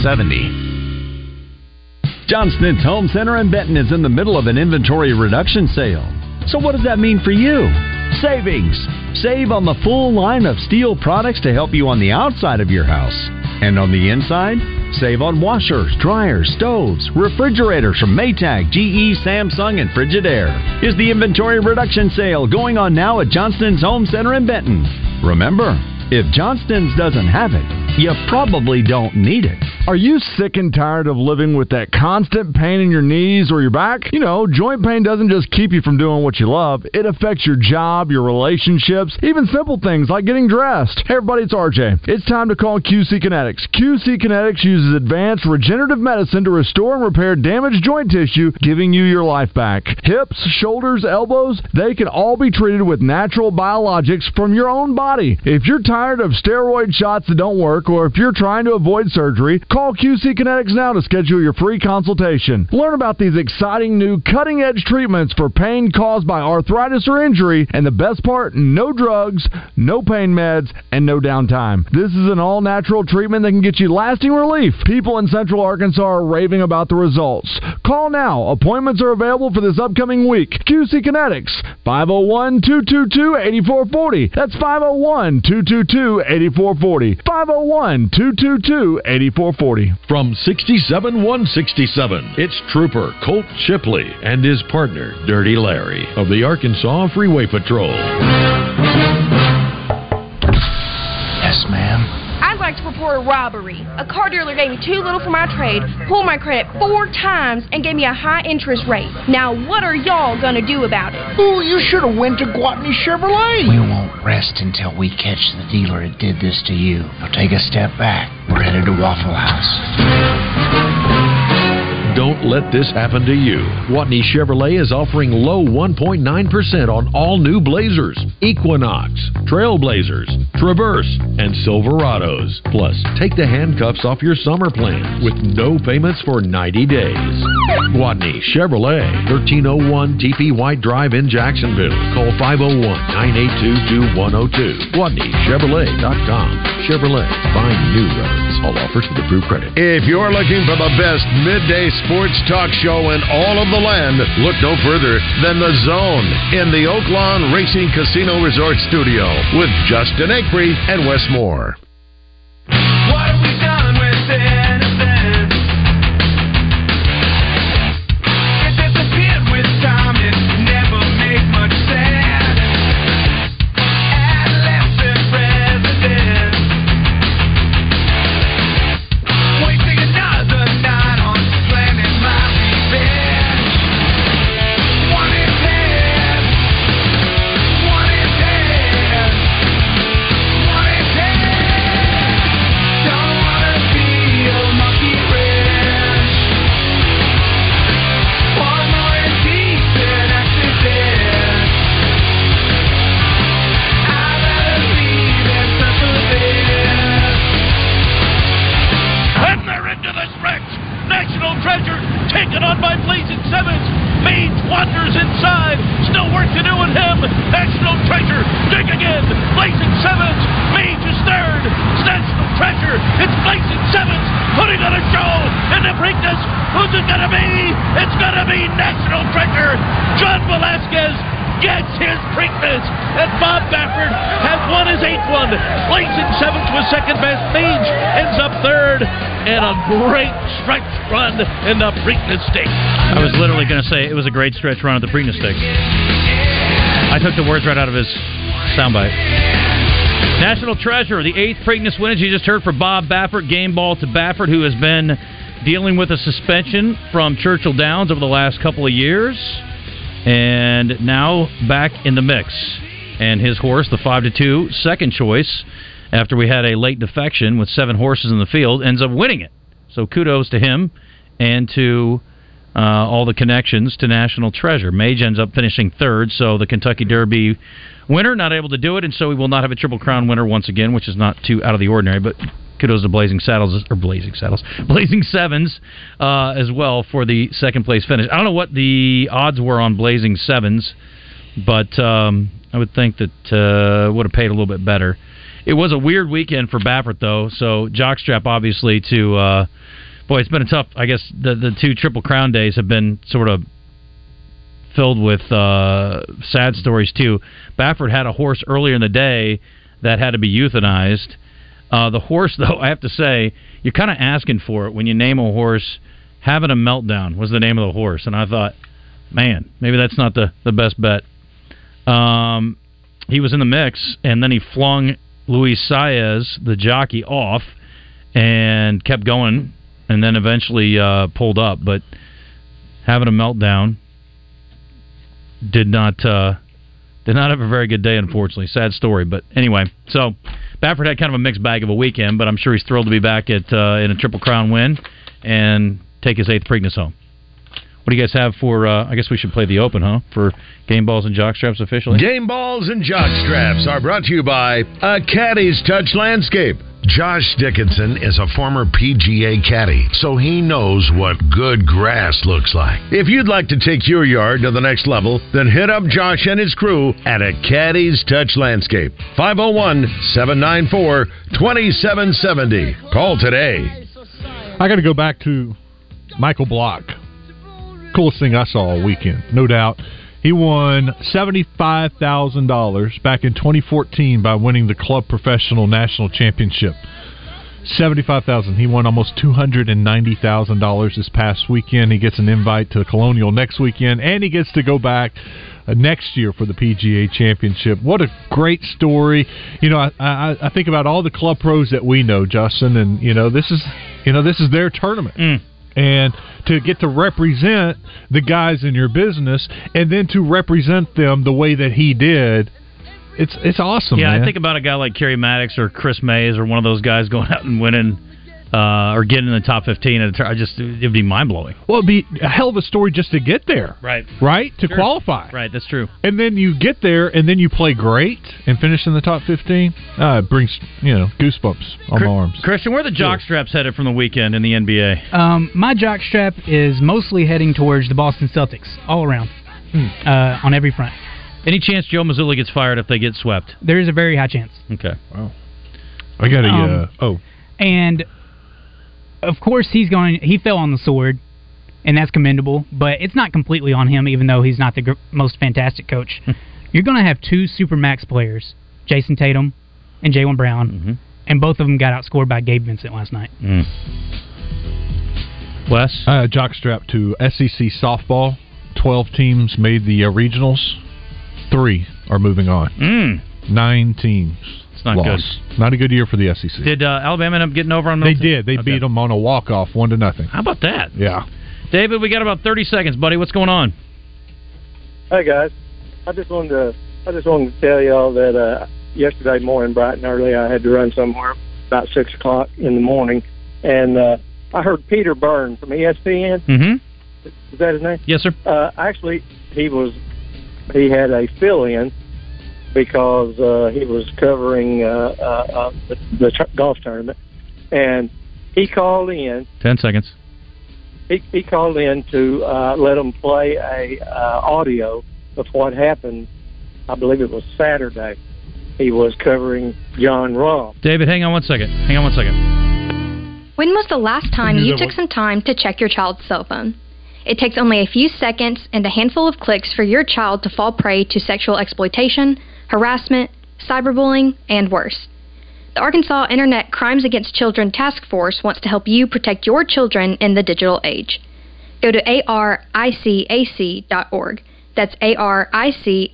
Johnston's Home Center in Benton is in the middle of an inventory reduction sale. So, what does that mean for you? Savings! Save on the full line of steel products to help you on the outside of your house. And on the inside, save on washers, dryers, stoves, refrigerators from Maytag, GE, Samsung, and Frigidaire. Is the inventory reduction sale going on now at Johnston's Home Center in Benton? Remember, if Johnston's doesn't have it, you probably don't need it. Are you sick and tired of living with that constant pain in your knees or your back? You know, joint pain doesn't just keep you from doing what you love, it affects your job, your relationships, even simple things like getting dressed. Hey, everybody, it's RJ. It's time to call QC Kinetics. QC Kinetics uses advanced regenerative medicine to restore and repair damaged joint tissue, giving you your life back. Hips, shoulders, elbows, they can all be treated with natural biologics from your own body. If you're tired of steroid shots that don't work, or if you're trying to avoid surgery, call QC Kinetics now to schedule your free consultation. Learn about these exciting new cutting edge treatments for pain caused by arthritis or injury, and the best part no drugs, no pain meds, and no downtime. This is an all natural treatment that can get you lasting relief. People in Central Arkansas are raving about the results. Call now. Appointments are available for this upcoming week. QC Kinetics, 501 222 8440. That's 501 222 8440. 501 222 8440. From 67 167, it's Trooper Colt Shipley and his partner, Dirty Larry, of the Arkansas Freeway Patrol. Yes, ma'am. I'd like to report a robbery. A car dealer gave me too little for my trade, pulled my credit four times, and gave me a high interest rate. Now, what are y'all gonna do about it? Ooh, you should have went to Gwatney Chevrolet. We won't rest until we catch the dealer that did this to you. Now take a step back. We're headed to Waffle House. Don't let this happen to you. Gwatney Chevrolet is offering low 1.9% on all new Blazers, Equinox, Trailblazers, Traverse, and Silverados. Plus, take the handcuffs off your summer plans with no payments for 90 days. Gwatney Chevrolet, 1301 TP White Drive in Jacksonville. Call 501 982 2102. GwatneyChevrolet.com. Chevrolet, find new roads. All offers with approved credit. If you're looking for the best midday sports talk show in all of the land, look no further than The Zone in the Oaklawn Racing Casino Resort Studio with Justin Acree and Wes Moore. A great stretch run at the Preakness Stakes. I took the words right out of his soundbite. National Treasure, the eighth Preakness win, as you just heard for Bob Baffert, game ball to Baffert, who has been dealing with a suspension from Churchill Downs over the last couple of years, and now back in the mix. And his horse, the five to two, second choice, after we had a late defection with seven horses in the field, ends up winning it. So kudos to him and to uh, all the connections to National Treasure. Mage ends up finishing third, so the Kentucky Derby winner not able to do it, and so we will not have a Triple Crown winner once again, which is not too out of the ordinary. But kudos to Blazing Saddles or Blazing Saddles, <laughs> Blazing Sevens uh, as well for the second place finish. I don't know what the odds were on Blazing Sevens, but um, I would think that uh, would have paid a little bit better. It was a weird weekend for Baffert, though. So jockstrap, obviously, to uh, boy, it's been a tough. I guess the the two Triple Crown days have been sort of filled with uh, sad stories too. Baffert had a horse earlier in the day that had to be euthanized. Uh, the horse, <laughs> though, I have to say, you're kind of asking for it when you name a horse. Having a meltdown was the name of the horse, and I thought, man, maybe that's not the the best bet. Um, he was in the mix, and then he flung Luis Saez, the jockey, off, and kept going, and then eventually uh, pulled up. But having a meltdown did not uh, did not have a very good day, unfortunately. Sad story, but anyway. So Baffert had kind of a mixed bag of a weekend, but I'm sure he's thrilled to be back at uh, in a Triple Crown win and take his eighth Preakness home. What do you guys have for? Uh, I guess we should play the Open, huh? For game balls and jockstraps officially. Game balls and jockstraps are brought to you by a Caddy's Touch Landscape. Josh Dickinson is a former PGA caddy, so he knows what good grass looks like. If you'd like to take your yard to the next level, then hit up Josh and his crew at a Caddy's Touch Landscape. 501 794 2770. Call today. I got to go back to Michael Block. Coolest thing I saw all weekend, no doubt. He won seventy-five thousand dollars back in 2014 by winning the club professional national championship. Seventy-five thousand. He won almost two hundred and ninety thousand dollars this past weekend. He gets an invite to the Colonial next weekend, and he gets to go back uh, next year for the PGA Championship. What a great story! You know, I, I, I think about all the club pros that we know, Justin, and you know this is you know this is their tournament and to get to represent the guys in your business and then to represent them the way that he did it's it's awesome yeah, man. I think about a guy like Kerry Maddox or Chris Mays or one of those guys going out and winning uh, or get in the top fifteen. At a tur- I just it'd be mind blowing. well it'd be a hell of a story just to get there Right. right to Sure. qualify Right. That's true. and then you get there and then you play great and finish in the top 15 uh, it brings you know goosebumps on my arms Christian, where are the jock straps headed from the weekend in the NBA? Um, my jockstrap is mostly heading towards the Boston Celtics, all around, uh, on every front. Any chance Joe Mazzulla gets fired if they get swept? There is a very high chance. Okay. Wow. I got a Um, uh, oh And of course, he's going. He fell on the sword, and that's commendable. But it's not completely on him, even though he's not the gr- most fantastic coach. You're going to have two super max players, Jayson Tatum and Jaylen Brown, and both of them got outscored by Gabe Vincent last night. Mm. Wes? Uh, jockstrap to SEC softball. 12 teams made the uh, regionals. Three are moving on. Mm. Nine teams. It's not good. Not a good year for the SEC. Did uh, Alabama end up getting over on the. they did. They Okay. beat them on a walk off, one to nothing. How about that? Yeah. David, we got about thirty seconds, buddy. What's going on? Hey guys, I just wanted to I just wanted to tell y'all that uh, yesterday morning, bright and early, I had to run somewhere about six o'clock in the morning, and uh, I heard Peter Byrne from ESPN. Mm-hmm. Is that his name? Yes, sir. Uh, actually, he was he had a fill in because uh, he was covering uh, uh, uh, the, the tr- golf tournament, and he called in Ten seconds. he, he called in to uh, let him play a uh, audio of what happened. I believe it was Saturday. He was covering Jon Rahm. David, hang on one second. Hang on one second. When was the last time you took was- some time to check your child's cell phone? It takes only a few seconds and a handful of clicks for your child to fall prey to sexual exploitation, harassment, cyberbullying, and worse. The Arkansas Internet Crimes Against Children Task Force wants to help you protect your children in the digital age. Go to aricac.org. That's A R I C